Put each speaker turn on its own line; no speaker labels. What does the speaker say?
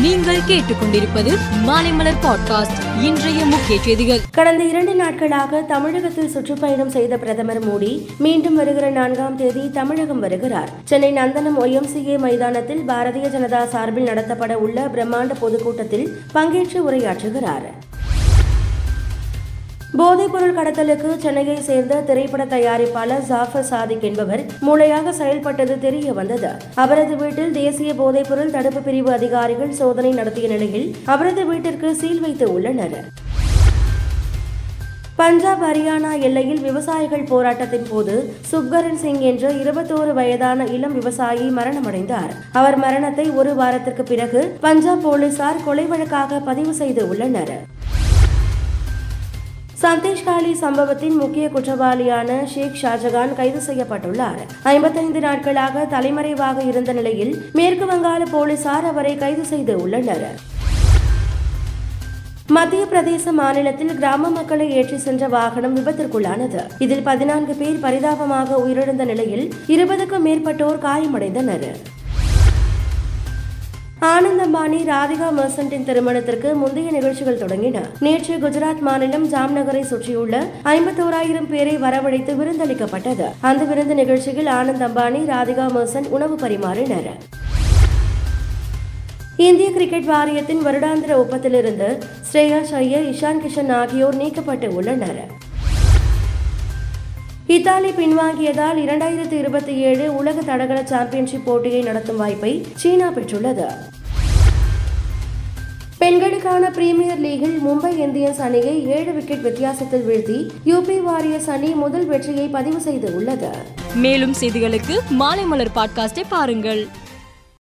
நீங்கள் கேட்டுக்கொண்டிருப்பது மாலைமலர் பாட்காஸ்ட். இன்றைய முக்கிய செய்திகள்.
கடந்த இரண்டு நாட்களாக தமிழகத்தில் சுற்றுப்பயணம் செய்த பிரதமர் மோடி மீண்டும் வருகிற நான்காம் தேதி தமிழகம் வருகிறார். சென்னை நந்தனம் ஒய்எம்சிஏ மைதானத்தில் பாரதிய ஜனதா சார்பில் நடத்தப்பட உள்ள பிரம்மாண்ட பொதுக்கூட்டத்தில் பங்கேற்று உரையாற்றுகிறார். போதைப்பொருள் கடத்தலுக்கு சென்னையை சேர்ந்த திரைப்பட தயாரிப்பாளர் ஜாஃபர் சாதிக் என்பவர் மூளையாக செயல்பட்டது தெரிய வந்தது. அவரது வீட்டில் தேசிய போதைப்பொருள் தடுப்பு பிரிவு அதிகாரிகள் சோதனை நடத்திய நிலையில் அவரது வீட்டிற்கு சீல் வைத்து உள்ளனர். பஞ்சாப் ஹரியானா எல்லையில் விவசாயிகள் போராட்டத்தின் போது சுப்கரன் சிங் என்ற இருபத்தோரு வயதான இளம் விவசாயி மரணமடைந்தார். அவர் மரணத்தை ஒரு வாரத்திற்கு பிறகு பஞ்சாப் போலீசார் கொலை வழக்காக பதிவு செய்து உள்ளனர். சந்தேஷ்காலி சம்பவத்தின் முக்கிய குற்றவாளியான ஷேக் ஷாஜகான் கைது செய்யப்பட்டுள்ளார். ஐம்பத்தைந்து நாட்களாக தலைமறைவாக இருந்த நிலையில் மேற்கு வங்காள போலீசார் அவரை கைது செய்து உள்ளனர். மத்திய பிரதேச மாநிலத்தில் கிராம மக்களை ஏற்றி சென்ற வாகனம் விபத்திற்குள்ளானது. இதில் பதினான்கு பேர் பரிதாபமாக உயிரிழந்த நிலையில் இருபதுக்கும் மேற்பட்டோர் காயமடைந்தனர். ஆனந்த் அம்பானி ராதிகா மர்சன்டின் திருமணத்திற்கு முந்தைய நிகழ்ச்சிகள் தொடங்கின. நேற்று குஜராத் மாநிலம் ஜாம்நகரை சுற்றியுள்ள ஐம்பத்தோராயிரம் பேரை வரவழைத்து விருந்தளிக்கப்பட்டது. அந்த விருந்து நிகழ்ச்சியில் ஆனந்த் அம்பானி ராதிகா மர்சன் உணவு பரிமாறினர். இந்திய கிரிக்கெட் வாரியத்தின் வருடாந்திர ஒப்பத்திலிருந்து ஸ்ரேயா ஐயர் இஷான் கிஷன் ஆகியோர் நீக்கப்பட்டு உள்ளனர். இத்தாலி பின்வாங்கியதால் இரண்டாயிரத்தி இருபத்தி ஏழு உலக தடகள சாம்பியன்ஷிப் போட்டியை நடத்தும் வாய்ப்பை சீனா பெற்றுள்ளது. பெண்களுக்கான பிரீமியர் லீகில் மும்பை இந்தியன்ஸ் அணியை ஏழு விக்கெட் வித்தியாசத்தில் வீழ்த்தி யூபி வாரியர்ஸ் அணி முதல் வெற்றியை பதிவு செய்து உள்ளது.
மேலும் செய்திகளுக்கு மாலை மலர் பாட்காஸ்டை பாருங்கள்.